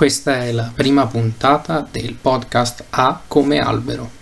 Questa è la prima puntata del podcast A come albero.